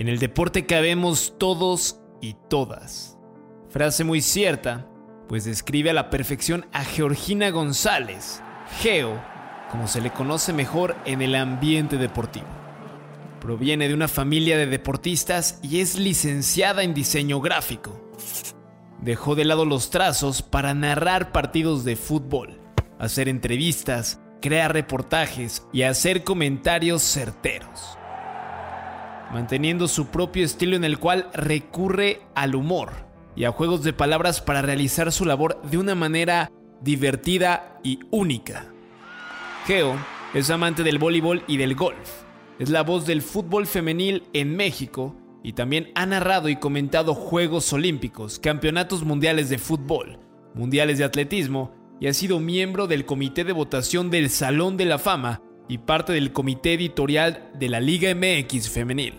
En el deporte cabemos todos y todas. Frase muy cierta, pues describe a la perfección a Georgina González, Geo, como se le conoce mejor en el ambiente deportivo. Proviene de una familia de deportistas y es licenciada en diseño gráfico. Dejó de lado los trazos para narrar partidos de fútbol, hacer entrevistas, crear reportajes y hacer comentarios certeros. Manteniendo su propio estilo en el cual recurre al humor y a juegos de palabras para realizar su labor de una manera divertida y única. Geo es amante del voleibol y del golf. Es la voz del fútbol femenil en México y también ha narrado y comentado Juegos Olímpicos, Campeonatos Mundiales de Fútbol, Mundiales de Atletismo y ha sido miembro del comité de votación del Salón de la Fama y parte del comité editorial de la Liga MX femenil.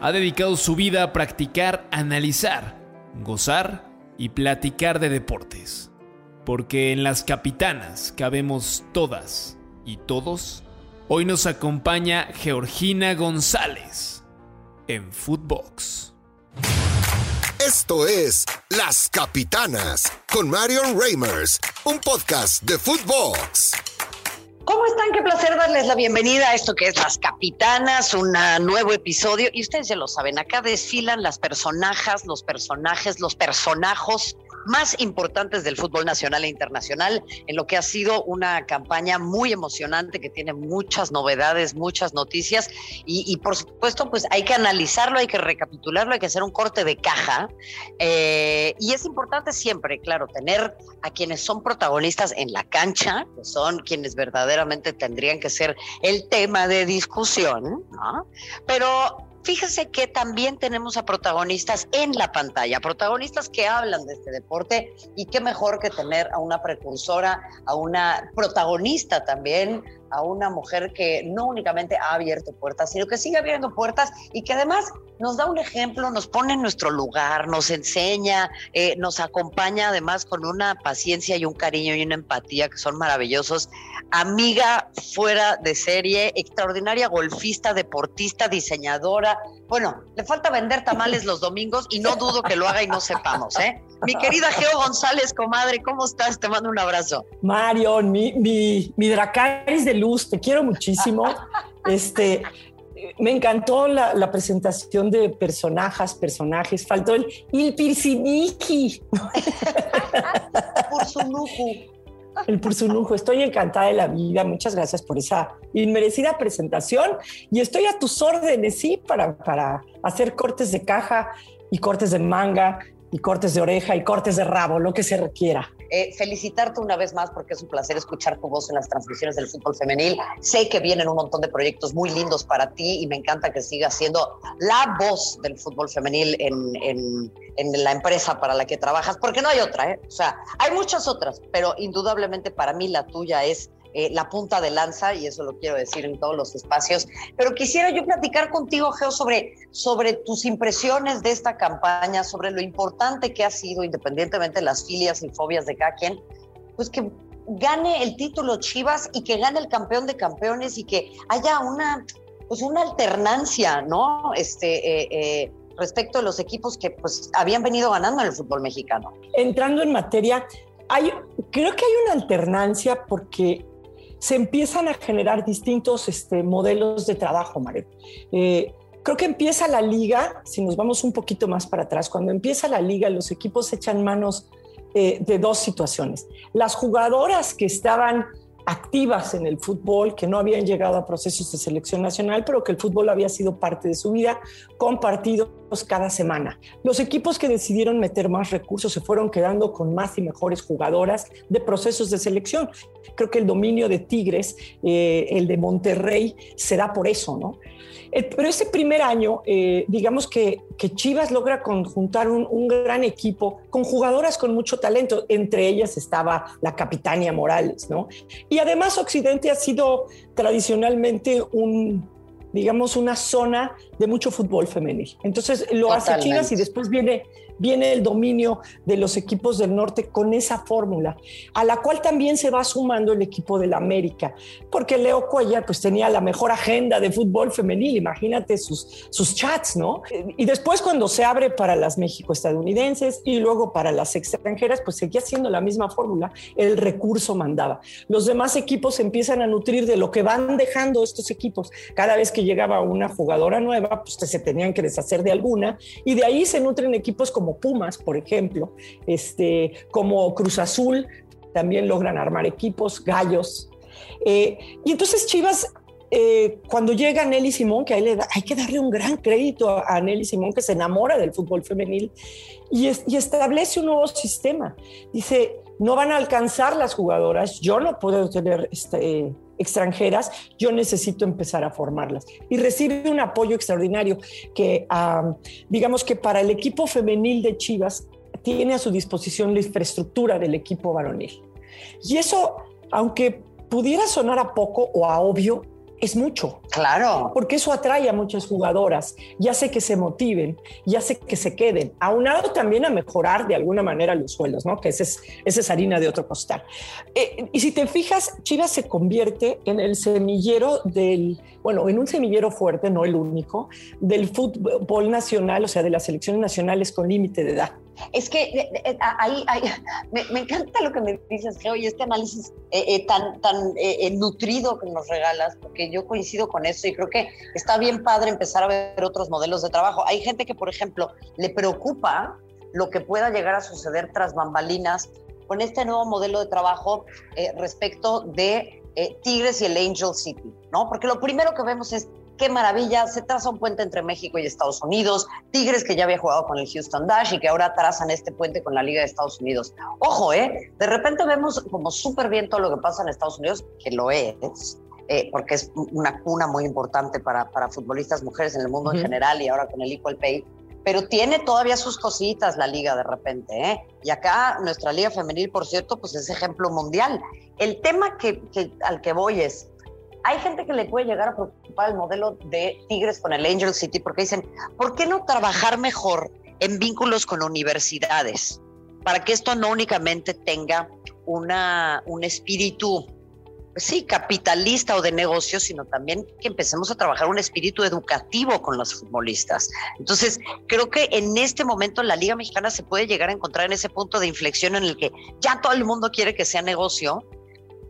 Ha dedicado su vida a practicar, analizar, gozar y platicar de deportes. Porque en las capitanas cabemos todas y todos Hoy nos acompaña Georgina González en Footbox. Esto es Las Capitanas con Marion Reimers, un podcast de Footbox. ¿Cómo están? Qué placer darles la bienvenida a esto que es Las Capitanas, un nuevo episodio. Y ustedes ya lo saben, acá desfilan las personajes, los personajes, los personajos más importantes del fútbol nacional e internacional, en lo que ha sido una campaña muy emocionante que tiene muchas novedades, muchas noticias y, por supuesto pues hay que analizarlo, hay que recapitularlo, hay que hacer un corte de caja eh, y es importante siempre, claro, tener a quienes son protagonistas en la cancha, que son quienes verdaderamente tendrían que ser el tema de discusión, ¿no? Pero fíjese que también tenemos a protagonistas en la pantalla, protagonistas que hablan de este deporte y qué mejor que tener a una precursora, a una protagonista también, a una mujer que no únicamente ha abierto puertas, sino que sigue abriendo puertas y que además nos da un ejemplo, nos pone en nuestro lugar, nos enseña, eh, nos acompaña además con una paciencia y un cariño y una empatía que son maravillosos. Amiga fuera de serie, extraordinaria golfista, deportista, diseñadora. Bueno, le falta vender tamales los domingos y no dudo que lo haga y no sepamos, ¿eh? Mi querida Geo González, comadre, ¿cómo estás? Te mando un abrazo. Marion, mi, mi, mi Dracaris de luz, te quiero muchísimo. Este, me encantó la, presentación de personajes, personajes. Faltó el Il Pirsiniki. El Pursunuju. Estoy encantada de la vida. Muchas gracias por esa inmerecida presentación. Y estoy a tus órdenes, sí, para, para hacer cortes de caja y cortes de manga y cortes de oreja y cortes de rabo, lo que se requiera. Eh, felicitarte una vez más porque es un placer escuchar tu voz en las transmisiones del fútbol femenil. Sé que vienen un montón de proyectos muy lindos para ti y me encanta que sigas siendo la voz del fútbol femenil en, en, en la empresa para la que trabajas, porque no hay otra, ¿eh? O sea, hay muchas otras, pero indudablemente para mí la tuya es eh, la punta de lanza, y eso lo quiero decir en todos los espacios. Pero quisiera yo platicar contigo, Geo, sobre, sobre tus impresiones de esta campaña, sobre lo importante que ha sido, independientemente de las filias y fobias de cada quien, pues que gane el título Chivas y que gane el campeón de campeones y que haya una, pues una alternancia, ¿no? Este, eh, eh, respecto a los equipos que pues habían venido ganando en el fútbol mexicano. Entrando en materia, hay, creo que hay una alternancia porque se empiezan a generar distintos este, modelos de trabajo, Mario. Eh, creo que empieza la liga, si nos vamos un poquito más para atrás, cuando empieza la liga, los equipos echan manos eh, de dos situaciones. Las jugadoras que estaban activas en el fútbol, que no habían llegado a procesos de selección nacional, pero que el fútbol había sido parte de su vida, con partidos cada semana. Los equipos que decidieron meter más recursos se fueron quedando con más y mejores jugadoras de procesos de selección. Creo que el dominio de Tigres, eh, el de Monterrey, se da por eso, ¿no? Eh, pero ese primer año, eh, digamos que, que, Chivas logra conjuntar un, un, gran equipo con jugadoras con mucho talento, entre ellas estaba la Capitania Morales, ¿no? Y además Occidente ha sido tradicionalmente un, digamos, una zona de mucho fútbol femenil. Entonces lo hace Chivas y después viene, viene el dominio de los equipos del norte con esa fórmula, a la cual también se va sumando el equipo del América, porque Leo Cuellar pues tenía la mejor agenda de fútbol femenil, imagínate sus, sus chats, ¿no? Y después cuando se abre para las México-estadounidenses y luego para las extranjeras, pues seguía siendo la misma fórmula, el recurso mandaba. Los demás equipos empiezan a nutrir de lo que van dejando estos equipos. Cada vez que llegaba una jugadora nueva, pues se tenían que deshacer de alguna y de ahí se nutren equipos como Pumas, por ejemplo, este, como Cruz Azul, también logran armar equipos, gallos. Eh, y entonces Chivas eh, cuando llega Nelly Simón, que hay, hay, que darle un gran crédito a, Nelly Simón, que se enamora del fútbol femenil y, establece un nuevo sistema. Dice, no van a alcanzar las jugadoras, yo no puedo tener este, extranjeras, yo necesito empezar a formarlas. Y recibe un apoyo extraordinario que, digamos que para el equipo femenil de Chivas, tiene a su disposición la infraestructura del equipo varonil. Y eso, aunque pudiera sonar a poco o a obvio, es mucho. Claro. Porque eso atrae a muchas jugadoras y hace que se motiven y hace que se queden. Aunado también a mejorar de alguna manera los sueldos, ¿no? Que esa es, es harina de otro costal. Eh, y si te fijas, Chivas se convierte en el semillero del, bueno, en un semillero fuerte, no el único, del fútbol nacional, o sea, de las selecciones nacionales con límite de edad. Es que eh, eh, ahí, me, encanta lo que me dices, Geo, y este análisis eh, tan, tan nutrido que nos regalas, porque yo coincido con eso y creo que está bien padre empezar a ver otros modelos de trabajo. Hay gente que, por ejemplo, le preocupa lo que pueda llegar a suceder tras bambalinas con este nuevo modelo de trabajo respecto de Tigres y el Angel City, ¿no? Porque lo primero que vemos es qué maravilla, se traza un puente entre México y Estados Unidos, Tigres que ya había jugado con el Houston Dash y que ahora trazan este puente con la Liga de Estados Unidos. Ojo, ¿eh? De repente vemos como súper bien todo lo que pasa en Estados Unidos, que lo es, eh, porque es una cuna muy importante para, para futbolistas mujeres en el mundo en general y ahora con el Equal Pay, pero tiene todavía sus cositas la liga de repente, ¿eh? Y acá nuestra liga femenil, por cierto, pues es ejemplo mundial. El tema que, que, al que voy es, hay gente que le puede llegar a preocupar el modelo de Tigres con el Angel City porque dicen, ¿por qué no trabajar mejor en vínculos con universidades? Para que esto no únicamente tenga una, un espíritu, pues sí, capitalista o de negocio, sino también que empecemos a trabajar un espíritu educativo con los futbolistas. Entonces, creo que en este momento la Liga Mexicana se puede llegar a encontrar en ese punto de inflexión en el que ya todo el mundo quiere que sea negocio,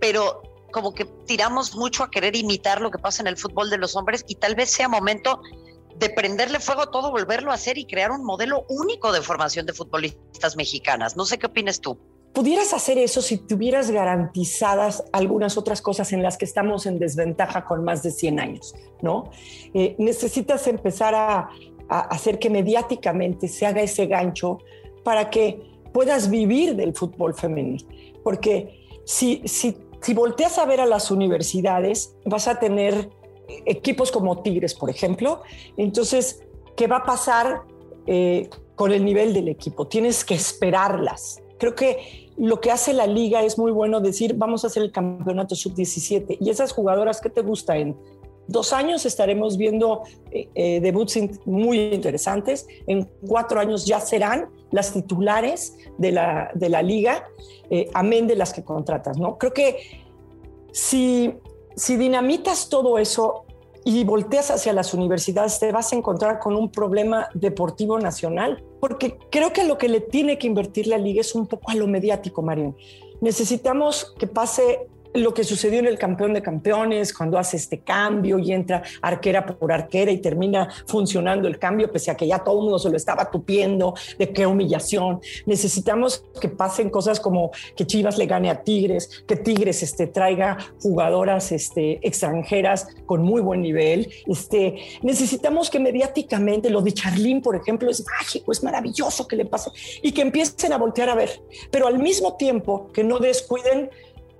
pero como que tiramos mucho a querer imitar lo que pasa en el fútbol de los hombres y tal vez sea momento de prenderle fuego a todo, volverlo a hacer y crear un modelo único de formación de futbolistas mexicanas. No sé qué opinas tú. Pudieras hacer eso si tuvieras garantizadas algunas otras cosas en las que estamos en desventaja con más de 100 años, ¿no? Eh, necesitas empezar a, a hacer que mediáticamente se haga ese gancho para que puedas vivir del fútbol femenino. Porque si, si si volteas a ver a las universidades, vas a tener equipos como Tigres, por ejemplo. Entonces, ¿qué va a pasar eh, con el nivel del equipo? Tienes que esperarlas. Creo que lo que hace la liga es muy bueno decir, vamos a hacer el campeonato sub-17. Y esas jugadoras, ¿qué te gusta? En dos años estaremos viendo eh, eh, debuts muy interesantes. En cuatro años ya serán las titulares de la, de la liga, eh, amén de las que contratas, ¿no? Creo que si, si dinamitas todo eso y volteas hacia las universidades, te vas a encontrar con un problema deportivo nacional, porque creo que lo que le tiene que invertir la liga es un poco a lo mediático, Marion. Necesitamos que pase lo que sucedió en el campeón de campeones, cuando hace este cambio y entra arquera por arquera y termina funcionando el cambio, pese a que ya todo el mundo se lo estaba tupiendo, de qué humillación. Necesitamos que pasen cosas como que Chivas le gane a Tigres, que Tigres este, traiga jugadoras este, extranjeras con muy buen nivel. Este, necesitamos que mediáticamente lo de Charlín, por ejemplo, es mágico, es maravilloso que le pase y que empiecen a voltear a ver, pero al mismo tiempo que no descuiden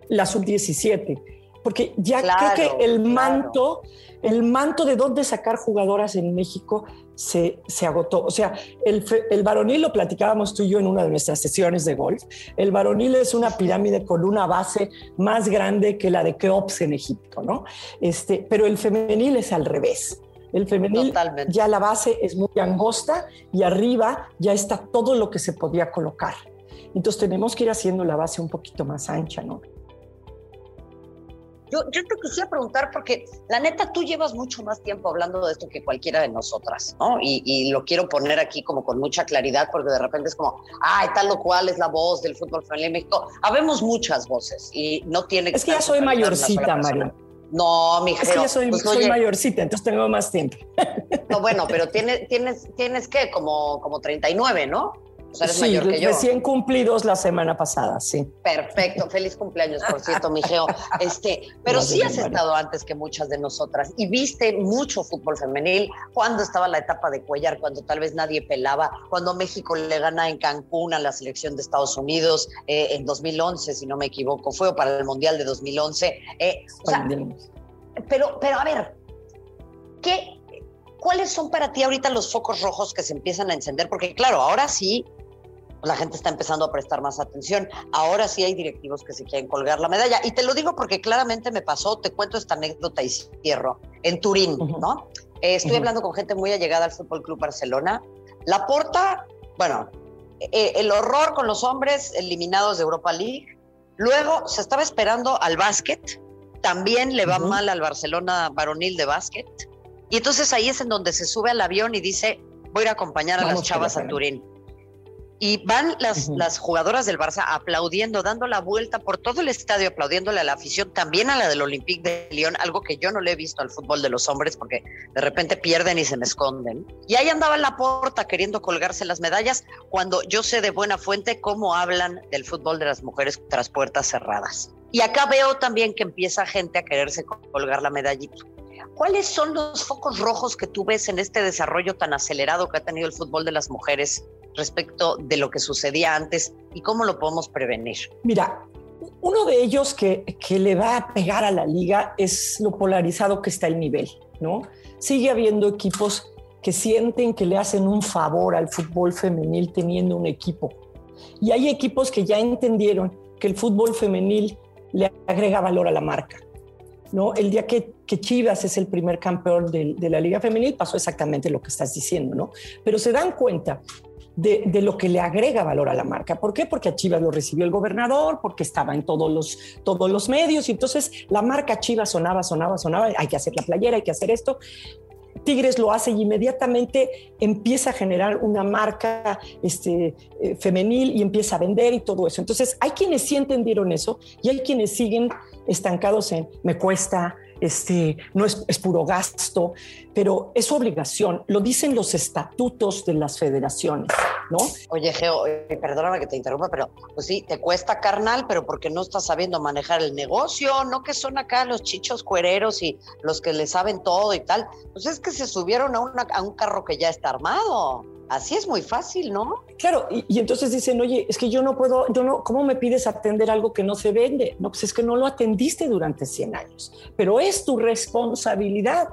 la sub-17, porque ya creo que el manto, el manto de dónde sacar jugadoras en México se, se agotó. O sea, el, el, varonil lo platicábamos tú y yo en una de nuestras sesiones de golf. El varonil es una pirámide con una base más grande que la de Keops en Egipto, ¿no? Este, pero el femenil es al revés. El femenil ya la base es muy angosta y arriba ya está todo lo que se podía colocar. Entonces tenemos que ir haciendo la base un poquito más ancha, ¿no? Yo, yo, te quisiera preguntar, porque la neta, tú llevas mucho más tiempo hablando de esto que cualquiera de nosotras, ¿no? Y, y, lo quiero poner aquí como con mucha claridad, porque de repente es como, ay, tal lo cual es la voz del fútbol femenil en México. Habemos muchas voces y no tiene que Es que ya soy mayorcita, María. No, mi Es que ya soy, pues, soy mayorcita, entonces tengo más tiempo. No, bueno, pero tienes, tienes, tienes ¿qué? Como, como 39, ¿no? O sea, eres sí, mayor que yo. Recién cumplidos la semana pasada, sí. Perfecto, feliz cumpleaños, por cierto, mi Geo. Este, pero sí has estado antes que muchas de nosotras y viste mucho fútbol femenil cuando estaba la etapa de Cuellar, cuando tal vez nadie pelaba, cuando México le gana en Cancún a la selección de Estados Unidos eh, en 2011, si no me equivoco, fue para el Mundial de 2011. Eh, o sea, pero, pero a ver, ¿qué, ¿cuáles son para ti ahorita los focos rojos que se empiezan a encender? Porque claro, ahora sí la gente está empezando a prestar más atención. Ahora sí hay directivos que se quieren colgar la medalla. Y te lo digo porque claramente me pasó, te cuento esta anécdota y cierro, en Turín, ¿no? Eh, estoy hablando con gente muy allegada al Fútbol Club Barcelona. La Porta, bueno, eh, el horror con los hombres eliminados de Europa League. Luego se estaba esperando al básquet. También le va mal al Barcelona varonil de básquet. Y entonces ahí es en donde se sube al avión y dice, voy a acompañar a las chavas a Turín. Y van las, las jugadoras del Barça aplaudiendo, dando la vuelta por todo el estadio, aplaudiéndole a la afición, también a la del Olympique de Lyon, algo que yo no le he visto al fútbol de los hombres porque de repente pierden y se me esconden. Y ahí andaba en la porta queriendo colgarse las medallas cuando yo sé de buena fuente cómo hablan del fútbol de las mujeres tras puertas cerradas. Y acá veo también que empieza gente a quererse colgar la medallita. ¿Cuáles son los focos rojos que tú ves en este desarrollo tan acelerado que ha tenido el fútbol de las mujeres respecto de lo que sucedía antes y cómo lo podemos prevenir? Mira, uno de ellos que, que le va a pegar a la liga es lo polarizado que está el nivel, ¿no? Sigue habiendo equipos que sienten que le hacen un favor al fútbol femenil teniendo un equipo. Y hay equipos que ya entendieron que el fútbol femenil le agrega valor a la marca. ¿No? El día que, Chivas es el primer campeón de, la Liga Femenil pasó exactamente lo que estás diciendo, ¿no? Pero se dan cuenta de, lo que le agrega valor a la marca. ¿Por qué? Porque a Chivas lo recibió el gobernador, porque estaba en todos los, todos los medios y entonces la marca Chivas sonaba, sonaba, sonaba, hay que hacer la playera, hay que hacer esto. Tigres lo hace y inmediatamente empieza a generar una marca este, eh, femenil y empieza a vender y todo eso. Entonces, hay quienes sí entendieron eso y hay quienes siguen estancados en me cuesta, este, no es, puro gasto, pero es obligación, lo dicen los estatutos de las federaciones, ¿no? Oye, Geo, eh, perdóname que te interrumpa, pero pues sí, te cuesta carnal, pero porque no estás sabiendo manejar el negocio, no que son acá los chichos cuereros y los que le saben todo y tal, pues es que se subieron a, a un carro que ya está armado. Así es muy fácil, ¿no? Claro, y, entonces dicen, oye, es que yo no puedo, yo no, ¿cómo me pides atender algo que no se vende? No, pues es que no lo atendiste durante 100 años, pero es tu responsabilidad.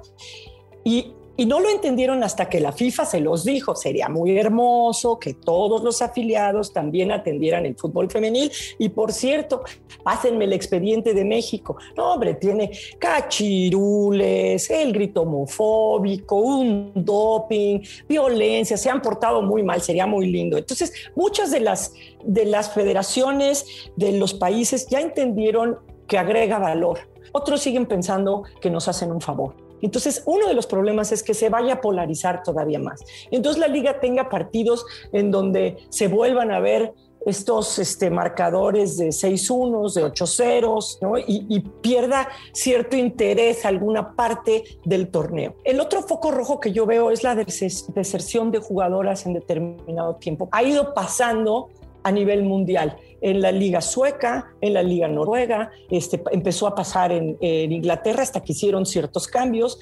Y y no lo entendieron hasta que la FIFA se los dijo. Sería muy hermoso que todos los afiliados también atendieran el fútbol femenil. Y por cierto, pásenme el expediente de México. No, hombre, tiene cachirules, el grito homofóbico, un doping, violencia. Se han portado muy mal, sería muy lindo. Entonces, muchas de las, de las federaciones de los países ya entendieron que agrega valor. Otros siguen pensando que nos hacen un favor. Entonces, uno de los problemas es que se vaya a polarizar todavía más. Entonces, la liga tenga partidos en donde se vuelvan a ver estos este, marcadores de 6 unos, de 8 ceros, ¿no? y, y, pierda cierto interés alguna parte del torneo. El otro foco rojo que yo veo es la deserción de jugadoras en determinado tiempo. Ha ido pasando a nivel mundial. En la liga sueca, en la liga noruega, este, empezó a pasar en, Inglaterra hasta que hicieron ciertos cambios.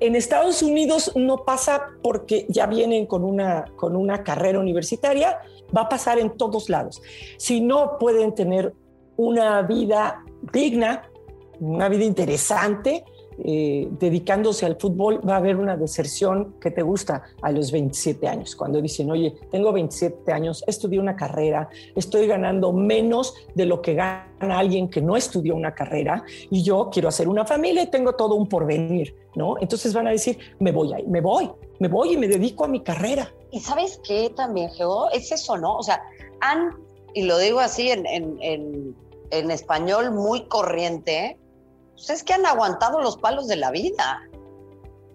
En Estados Unidos no pasa porque ya vienen con una, con una carrera universitaria, va a pasar en todos lados. Si no pueden tener una vida digna, una vida interesante, eh, dedicándose al fútbol, va a haber una deserción que te gusta a los 27 años, cuando dicen, oye, tengo 27 años, estudié una carrera, estoy ganando menos de lo que gana alguien que no estudió una carrera y yo quiero hacer una familia y tengo todo un porvenir, ¿no? Entonces van a decir, me voy ahí, me voy, me voy y me dedico a mi carrera. Y sabes qué también, Geo, es eso, ¿no? O sea, han, y lo digo así en, en, en, español muy corriente, pues es que han aguantado los palos de la vida.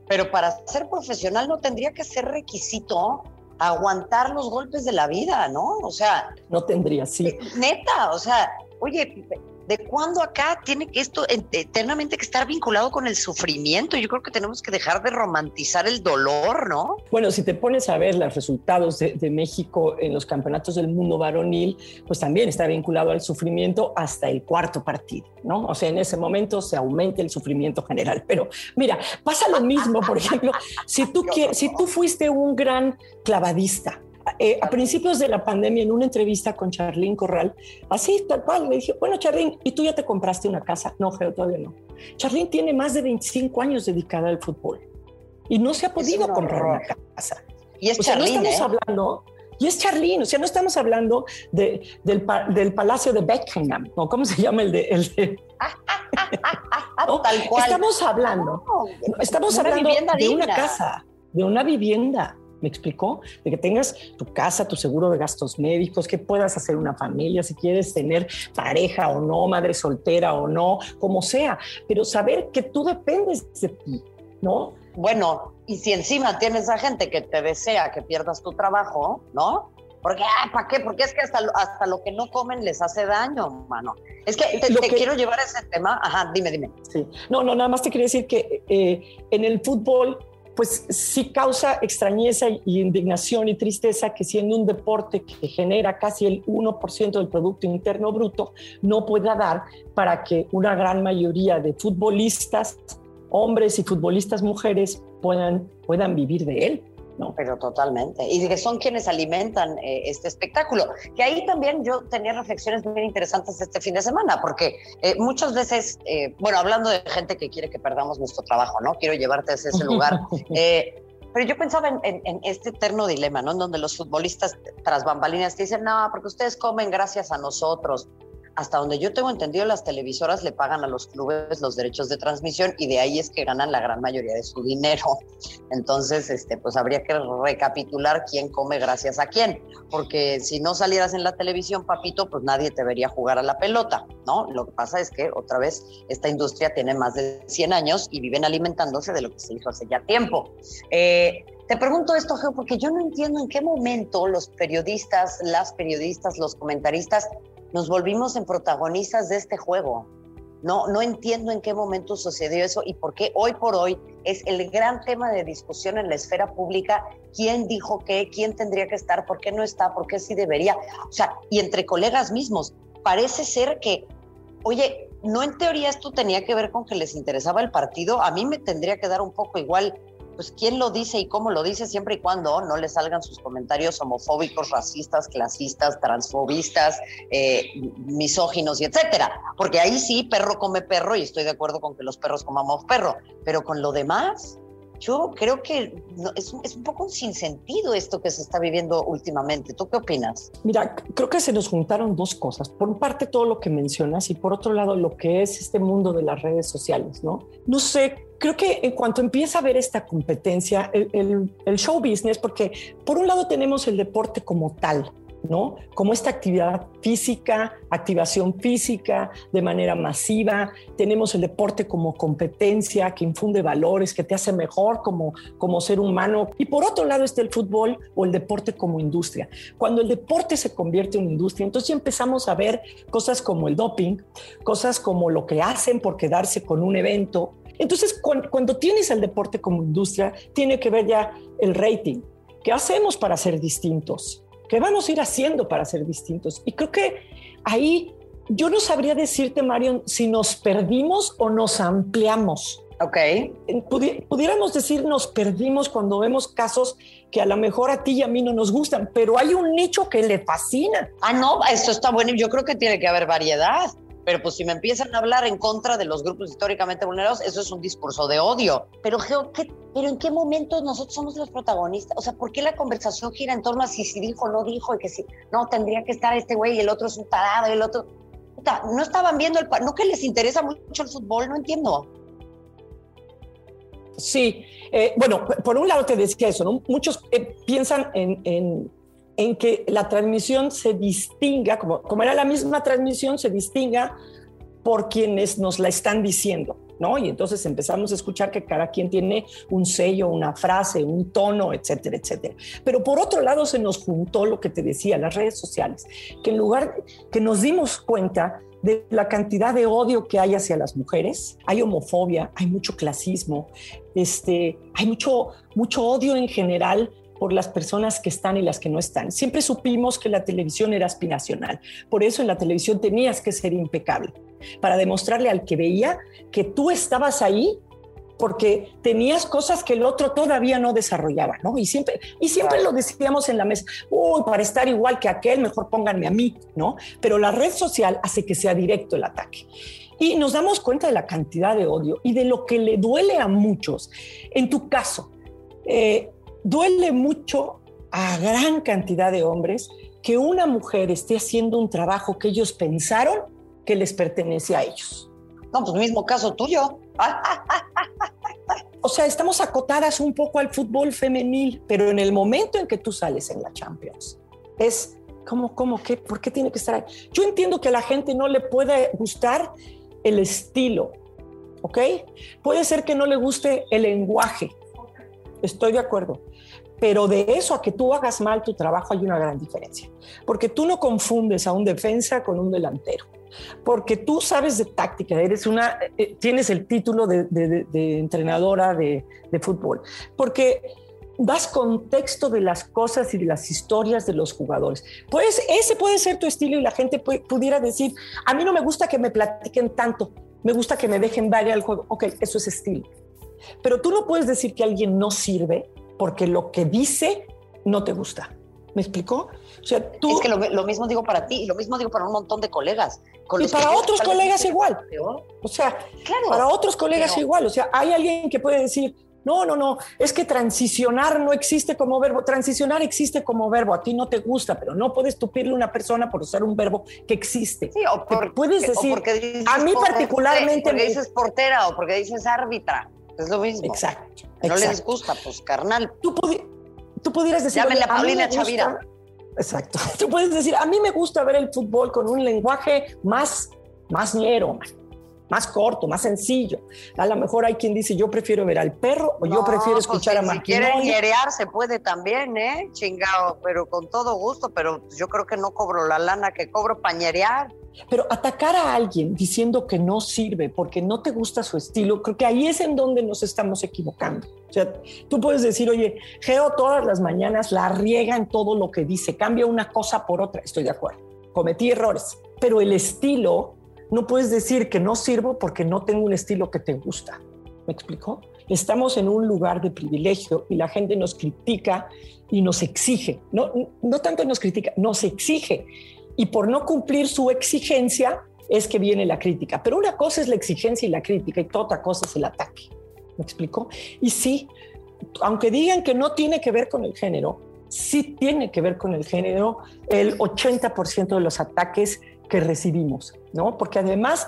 Pero para ser profesional no tendría que ser requisito aguantar los golpes de la vida, ¿no? O sea. No tendría, sí. Neta, o sea, oye, ¿de cuándo acá tiene que esto eternamente que estar vinculado con el sufrimiento? Yo creo que tenemos que dejar de romantizar el dolor, ¿no? Bueno, si te pones a ver los resultados de, México en los campeonatos del mundo varonil, pues también está vinculado al sufrimiento hasta el cuarto partido, ¿no? O sea, en ese momento se aumenta el sufrimiento general. Pero mira, pasa lo mismo, por ejemplo, si tú, si tú fuiste un gran clavadista, eh, a principios de la pandemia, en una entrevista con Charlín Corral, así tal cual, le dije, bueno, Charlín, ¿y tú ya te compraste una casa? No, Geo, todavía no. Charlín tiene más de 25 años dedicada al fútbol y no se ha podido comprar una casa. Y es Charlín, no estamos ¿eh? hablando, y es Charlín, o sea, no estamos hablando de, del, del, Palacio de Beckham, ¿no? ¿Cómo se llama el de...? El de Tal cual. Estamos hablando, estamos hablando de una casa, de una vivienda ¿Me explicó? De que tengas tu casa, tu seguro de gastos médicos, que puedas hacer una familia, si quieres tener pareja o no, madre soltera o no, como sea, pero saber que tú dependes de ti, ¿no? Bueno, y si encima tienes a gente que te desea que pierdas tu trabajo, ¿no? Porque, ¿para qué? Porque es que hasta, hasta lo que no comen les hace daño, mano. Es que te, quiero llevar a ese tema. Ajá, dime, dime. Sí. No, no, nada más te quería decir que eh, en el fútbol pues sí causa extrañeza y indignación y tristeza que siendo un deporte que genera casi el 1% del Producto Interno Bruto, no pueda dar para que una gran mayoría de futbolistas, hombres y futbolistas mujeres, puedan, puedan vivir de él. No, pero totalmente. Y que son quienes alimentan eh, este espectáculo. Que ahí también yo tenía reflexiones muy interesantes este fin de semana, porque eh, muchas veces, eh, bueno, hablando de gente que quiere que perdamos nuestro trabajo, ¿no? Quiero llevarte a ese lugar. pero yo pensaba en, en, este eterno dilema, ¿no? En donde los futbolistas tras bambalinas te dicen, no, porque ustedes comen gracias a nosotros hasta donde yo tengo entendido, las televisoras le pagan a los clubes los derechos de transmisión y de ahí es que ganan la gran mayoría de su dinero. Entonces, este, pues habría que recapitular quién come gracias a quién, porque si no salieras en la televisión, papito, pues nadie te vería jugar a la pelota, ¿no? Lo que pasa es que otra vez esta industria tiene más de 100 años y viven alimentándose de lo que se hizo hace ya tiempo. Eh, te pregunto esto, Geo, porque yo no entiendo en qué momento los periodistas, las periodistas, los comentaristas nos volvimos en protagonistas de este juego. No, no entiendo en qué momento sucedió eso y por qué hoy por hoy es el gran tema de discusión en la esfera pública, quién dijo qué, quién tendría que estar, por qué no está, por qué sí debería. O sea, y entre colegas mismos, parece ser que, oye, no en teoría esto tenía que ver con que les interesaba el partido, a mí me tendría que dar un poco igual pues quién lo dice y cómo lo dice siempre y cuando no le salgan sus comentarios homofóbicos, racistas, clasistas, transfobistas, eh, misóginos y etcétera. Porque ahí sí, perro come perro y estoy de acuerdo con que los perros comamos perro, pero con lo demás, yo creo que es, es, un poco sin sentido esto que se está viviendo últimamente. ¿Tú qué opinas? Mira, creo que se nos juntaron dos cosas. Por un parte, todo lo que mencionas y por otro lado, lo que es este mundo de las redes sociales, ¿no? No sé creo que en cuanto empieza a ver esta competencia, el, show business, porque por un lado tenemos el deporte como tal, ¿no? Como esta actividad física, activación física de manera masiva, tenemos el deporte como competencia que infunde valores, que te hace mejor como, como ser humano. Y por otro lado está el fútbol o el deporte como industria. Cuando el deporte se convierte en industria, entonces empezamos a ver cosas como el doping, cosas como lo que hacen por quedarse con un evento, entonces, cuando, tienes el deporte como industria, tiene que ver ya el rating. ¿Qué hacemos para ser distintos? ¿Qué vamos a ir haciendo para ser distintos? Y creo que ahí yo no sabría decirte, Marion, si nos perdimos o nos ampliamos. Ok. pudiéramos decir nos perdimos cuando vemos casos que a lo mejor a ti y a mí no nos gustan, pero hay un nicho que le fascina. Ah, no, esto está bueno. Yo creo que tiene que haber variedad. Pero pues si me empiezan a hablar en contra de los grupos históricamente vulnerados, eso es un discurso de odio. Pero, ¿pero en qué momento nosotros somos los protagonistas? O sea, ¿por qué la conversación gira en torno a si, si dijo o no dijo y que si no tendría que estar este güey y el otro es un tarado y el otro... no estaban viendo el... No que les interesa mucho el fútbol, no entiendo. Sí, eh, bueno, por un lado te decía eso, ¿no? Muchos eh, piensan en, en, que la transmisión se distinga, como, como era la misma transmisión, se distinga por quienes nos la están diciendo, ¿no? Y entonces empezamos a escuchar que cada quien tiene un sello, una frase, un tono, etcétera, etcétera. Pero por otro lado se nos juntó lo que te decía, las redes sociales, que en lugar que nos dimos cuenta de la cantidad de odio que hay hacia las mujeres. Hay homofobia, hay mucho clasismo, este, hay mucho, mucho odio en general por las personas que están y las que no están. Siempre supimos que la televisión era aspiracional. Por eso en la televisión tenías que ser impecable, para demostrarle al que veía que tú estabas ahí porque tenías cosas que el otro todavía no desarrollaba, ¿no? Y siempre, y siempre lo decíamos en la mesa, uy, para estar igual que aquel, mejor pónganme a mí, ¿no? Pero la red social hace que sea directo el ataque. Y nos damos cuenta de la cantidad de odio y de lo que le duele a muchos. En tu caso, eh, duele mucho a gran cantidad de hombres que una mujer esté haciendo un trabajo que ellos pensaron que les pertenece a ellos. No, pues mismo caso tuyo. O sea, estamos acotadas un poco al fútbol femenil, pero en el momento en que tú sales en la Champions, es como, como, qué, ¿por qué tiene que estar ahí? Yo entiendo que a la gente no le puede gustar el estilo, ¿ok? Puede ser que no le guste el lenguaje, estoy de acuerdo, pero de eso a que tú hagas mal tu trabajo hay una gran diferencia, porque tú no confundes a un defensa con un delantero porque tú sabes de táctica, eres una, eh, tienes el título de, entrenadora de, fútbol, porque das contexto de las cosas y de las historias de los jugadores. Pues ese puede ser tu estilo y la gente pudiera decir, a mí no me gusta que me platiquen tanto, me gusta que me dejen variar el juego. Ok, eso es estilo. Pero tú no puedes decir que alguien no sirve porque lo que dice no te gusta. ¿Me explicó? O sea, tú... Es que lo, mismo digo para ti y lo mismo digo para un montón de colegas. y para otros colegas igual. O sea, para otros colegas igual. O sea, hay alguien que puede decir, no, no, no, es que transicionar no existe como verbo. Transicionar existe como verbo. A ti no te gusta, pero no puedes tupirle a una persona por usar un verbo que existe. Sí, o puedes decir, a mí particularmente... Porque dices portera o porque dices árbitra. Es lo mismo. Exacto. No les gusta, pues carnal. Tú, tú pudieras decir... Llámenle a Paulina Chavira. Exacto. Tú puedes decir, a mí me gusta ver el fútbol con un lenguaje más, más ñero, más corto, más sencillo. A lo mejor hay quien dice, yo prefiero ver al perro o yo prefiero pues escuchar a Marquinhos. Si quieren ñerear se puede también, ¿eh? Chingado, pero con todo gusto, pero yo creo que no cobro la lana que cobro para ñerear. Pero atacar a alguien diciendo que no sirve porque no te gusta su estilo, creo que ahí es en donde nos estamos equivocando. O sea, tú puedes decir, oye, Geo todas las mañanas la riega en todo lo que dice, cambia una cosa por otra, estoy de acuerdo, cometí errores, pero el estilo, no puedes decir que no sirvo porque no tengo un estilo que te gusta. ¿Me explicó? Estamos en un lugar de privilegio y la gente nos critica y nos exige. No, no tanto nos critica, nos exige. Y por no cumplir su exigencia es que viene la crítica. Pero una cosa es la exigencia y la crítica y otra cosa es el ataque. ¿Me explico? Y sí, aunque digan que no tiene que ver con el género, sí tiene que ver con el género el 80% de los ataques que recibimos, ¿no? Porque además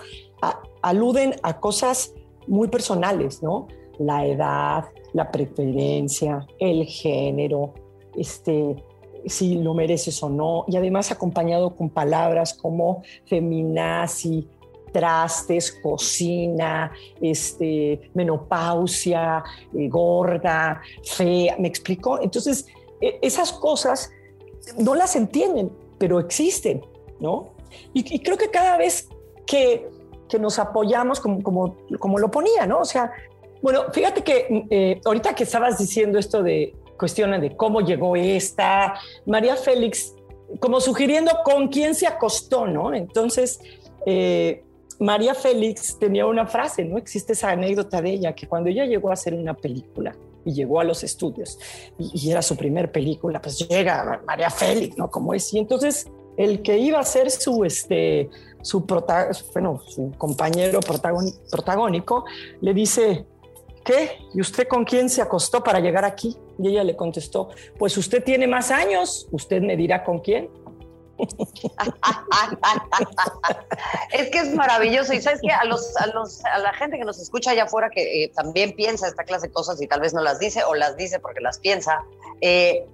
aluden a cosas muy personales, ¿no? La edad, la preferencia, el género, este, si lo mereces o no, y además acompañado con palabras como feminazi, trastes, cocina, este, menopausia, eh, gorda, fea, ¿me explico? Entonces, e, esas cosas no las entienden, pero existen, ¿no? Y, creo que cada vez que, que nos apoyamos, como, como, como, lo ponía, ¿no? O sea, bueno, fíjate que eh, ahorita que estabas diciendo esto de cuestiones de cómo llegó esta, María Félix, como sugiriendo con quién se acostó, ¿no? Entonces, eh, María Félix tenía una frase, ¿no? Existe esa anécdota de ella, que cuando ella llegó a hacer una película y llegó a los estudios y, era su primer película, pues llega María Félix, ¿no? Como es. Y entonces el que iba a ser su, este, su, bueno, su compañero protagónico, le dice, ¿qué? ¿Y usted con quién se acostó para llegar aquí? Y ella le contestó, pues usted tiene más años, usted me dirá con quién. es que es maravilloso y sabes que a, los, a, los, a la gente que nos escucha allá afuera que eh, también piensa esta clase de cosas y tal vez no las dice o las dice porque las piensa, eh,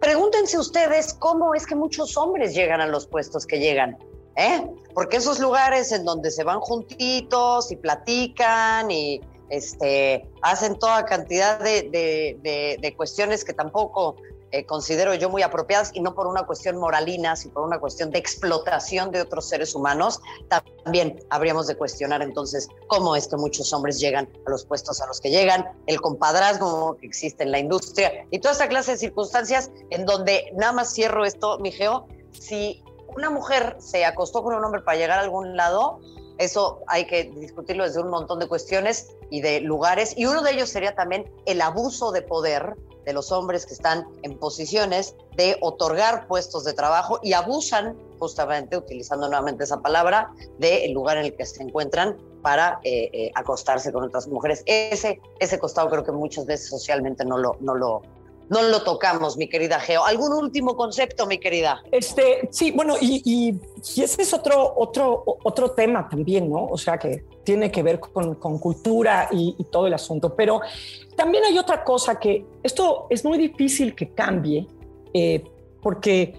pregúntense ustedes cómo es que muchos hombres llegan a los puestos que llegan. ¿Eh? Porque esos lugares en donde se van juntitos y platican y este, hacen toda cantidad de, cuestiones que tampoco eh, considero yo muy apropiadas y no por una cuestión moralina, sino por una cuestión de explotación de otros seres humanos, también habríamos de cuestionar entonces cómo es que muchos hombres llegan a los puestos a los que llegan, el compadrazgo que existe en la industria y toda esta clase de circunstancias en donde nada más cierro esto, Mijeo, si una mujer se acostó con un hombre para llegar a algún lado, eso hay que discutirlo desde un montón de cuestiones y de lugares. Y uno de ellos sería también el abuso de poder de los hombres que están en posiciones de otorgar puestos de trabajo y abusan, justamente utilizando nuevamente esa palabra, del lugar en el que se encuentran para eh, eh, acostarse con otras mujeres. Ese, ese costado creo que muchas veces socialmente no lo, no lo, no lo tocamos, mi querida Geo. ¿Algún último concepto, mi querida? Este, sí, bueno, y, ese es otro, otro, otro tema también, ¿no? O sea, que tiene que ver con, cultura y, todo el asunto. Pero también hay otra cosa que esto es muy difícil que cambie, eh, porque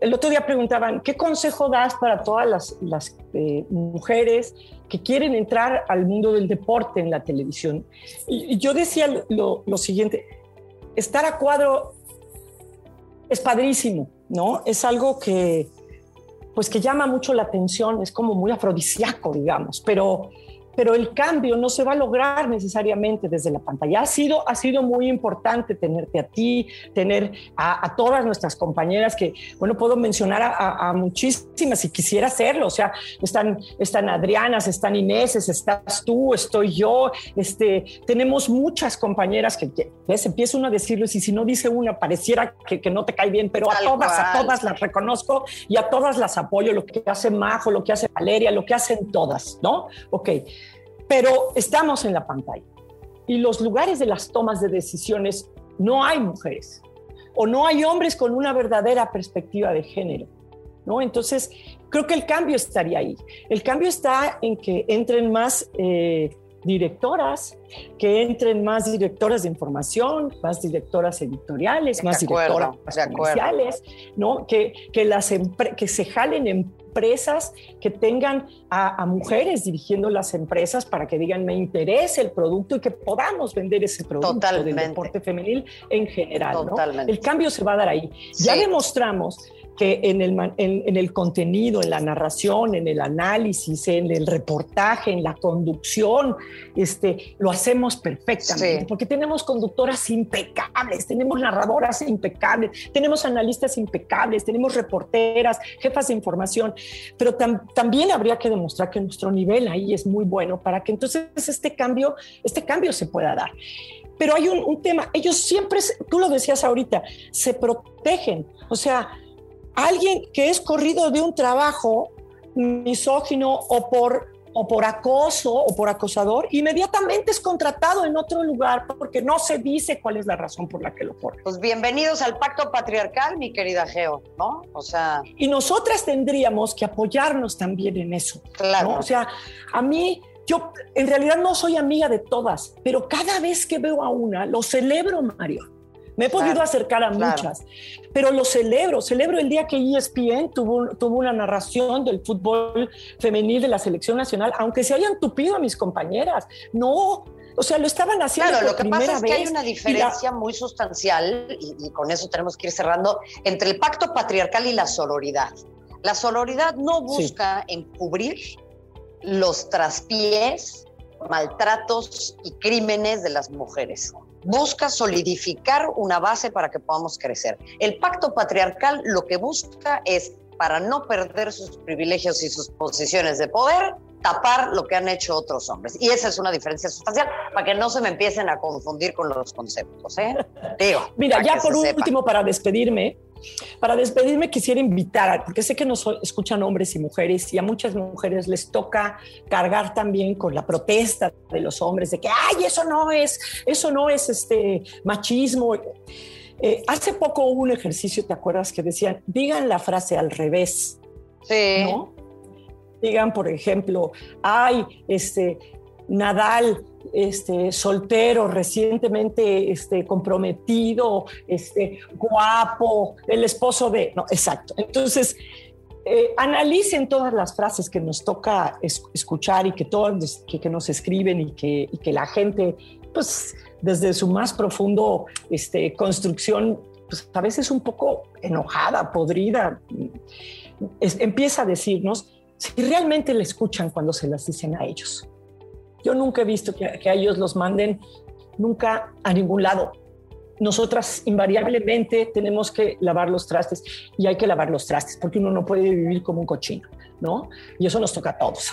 el otro día preguntaban, ¿qué consejo das para todas las, eh, mujeres que quieren entrar al mundo del deporte en la televisión? Y, yo decía lo, lo siguiente, estar a cuadro es padrísimo, ¿no? Es algo que, pues que llama mucho la atención, es como muy afrodisíaco, digamos, pero pero el cambio no se va a lograr necesariamente desde la pantalla. Ha sido, ha sido muy importante tenerte a ti, tener a, todas nuestras compañeras que, bueno, puedo mencionar a, muchísimas si quisiera hacerlo. O sea, están, están Adrianas, están Ineses, estás tú, estoy yo. Este, tenemos muchas compañeras que, ves, empieza uno a decirles y si no dice una, pareciera que, que no te cae bien, pero a todas, a todas las reconozco y a todas las apoyo, lo que hace Majo, lo que hace Valeria, lo que hacen todas, ¿no? Ok pero estamos en la pantalla. Y los lugares de las tomas de decisiones no hay mujeres o no hay hombres con una verdadera perspectiva de género. ¿no? Entonces, creo que el cambio estaría ahí. El cambio está en que entren más eh, directoras, que entren más directoras de información, más directoras editoriales, más directoras comerciales, ¿no? que, que, las que se jalen en empresas que tengan a, mujeres dirigiendo las empresas para que digan me interesa el producto y que podamos vender ese producto del deporte femenil en general. El cambio se va a dar ahí. Ya demostramos que en el, en, el contenido, en la narración, en el análisis, en el reportaje, en la conducción, este, lo hacemos perfectamente, porque tenemos conductoras impecables, tenemos narradoras impecables, tenemos analistas impecables, tenemos reporteras, jefas de información, pero también habría que demostrar que nuestro nivel ahí es muy bueno para que entonces este cambio, este cambio se pueda dar. Pero hay un, un tema, ellos siempre, tú lo decías ahorita, se protegen, o sea, alguien que es corrido de un trabajo misógino o por, o por acoso o por acosador, inmediatamente es contratado en otro lugar porque no se dice cuál es la razón por la que lo corre. Pues bienvenidos al pacto patriarcal, mi querida Geo, ¿no? O sea... Y nosotras tendríamos que apoyarnos también en eso. Claro. O sea, a mí yo en realidad no soy amiga de todas, pero cada vez que veo a una, lo celebro, Mario. Me he podido acercar a muchas, pero lo celebro. Celebro el día que ESPN tuvo, tuvo una narración del fútbol femenil de la selección nacional, aunque se hayan tupido a mis compañeras. No, o sea, lo estaban haciendo. Claro, lo que pasa es que hay una diferencia muy sustancial, y, con eso tenemos que ir cerrando, entre el pacto patriarcal y la sororidad. La sororidad no busca encubrir los traspiés, maltratos y crímenes de las mujeres busca solidificar una base para que podamos crecer. El pacto patriarcal lo que busca es, para no perder sus privilegios y sus posiciones de poder, tapar lo que han hecho otros hombres. Y esa es una diferencia sustancial para que no se me empiecen a confundir con los conceptos. ¿eh? Digo, Mira, ya por último, para despedirme, Para despedirme quisiera invitar, porque sé que nos escuchan hombres y mujeres y a muchas mujeres les toca cargar también con la protesta de los hombres de que, ay, eso no es, eso no es este machismo. Eh, hace poco hubo un ejercicio, ¿te acuerdas? Que decían, digan la frase al revés. Sí. ¿no? Digan, por ejemplo, ay, este, Nadal, este, soltero, recientemente este, comprometido, este, guapo, el esposo de... No, exacto. Entonces, eh, analicen todas las frases que nos toca escuchar y que, todas, que, nos escriben y que, y que, la gente, pues, desde su más profundo este, construcción, pues, a veces un poco enojada, podrida, empieza a decirnos si realmente le escuchan cuando se las dicen a ellos. Yo nunca he visto que, a ellos los manden nunca a ningún lado. Nosotras invariablemente tenemos que lavar los trastes y hay que lavar los trastes porque uno no puede vivir como un cochino, ¿no? Y eso nos toca a todos.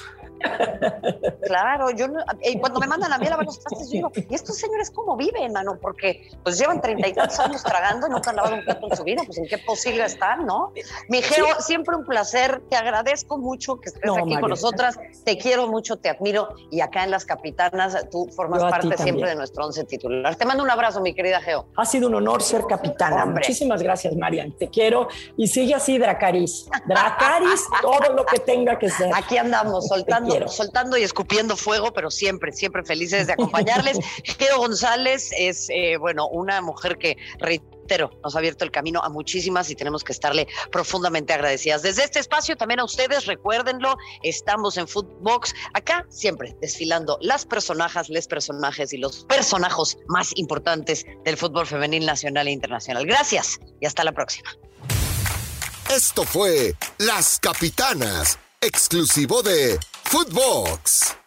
Claro, yo eh, cuando me mandan a mí a lavar los trastes, yo digo, ¿y estos señores cómo viven, mano? Porque pues llevan treinta y tantos años tragando y nunca han lavado un plato en su vida, pues en qué posible están, ¿no? Mi Geo, siempre un placer, te agradezco mucho que estés aquí con nosotras, te quiero mucho, te admiro y acá en Las Capitanas tú formas parte siempre de nuestro once titular. Te mando un abrazo, mi querida Geo. Ha sido un honor ser capitana. Muchísimas gracias, Marian, te quiero y sigue así, Dracaris. Dracaris, todo lo que tenga que ser. Aquí andamos, soltando soltando, y escupiendo fuego, pero siempre, siempre felices de acompañarles. Geo González es, eh, bueno, una mujer que reitero, nos ha abierto el camino a muchísimas y tenemos que estarle profundamente agradecidas. Desde este espacio también a ustedes, recuérdenlo, estamos en Footbox, acá siempre desfilando las personajes, les personajes y los personajos más importantes del fútbol femenil nacional e internacional. Gracias y hasta la próxima. Esto fue Las Capitanas exclusivo de Footbox.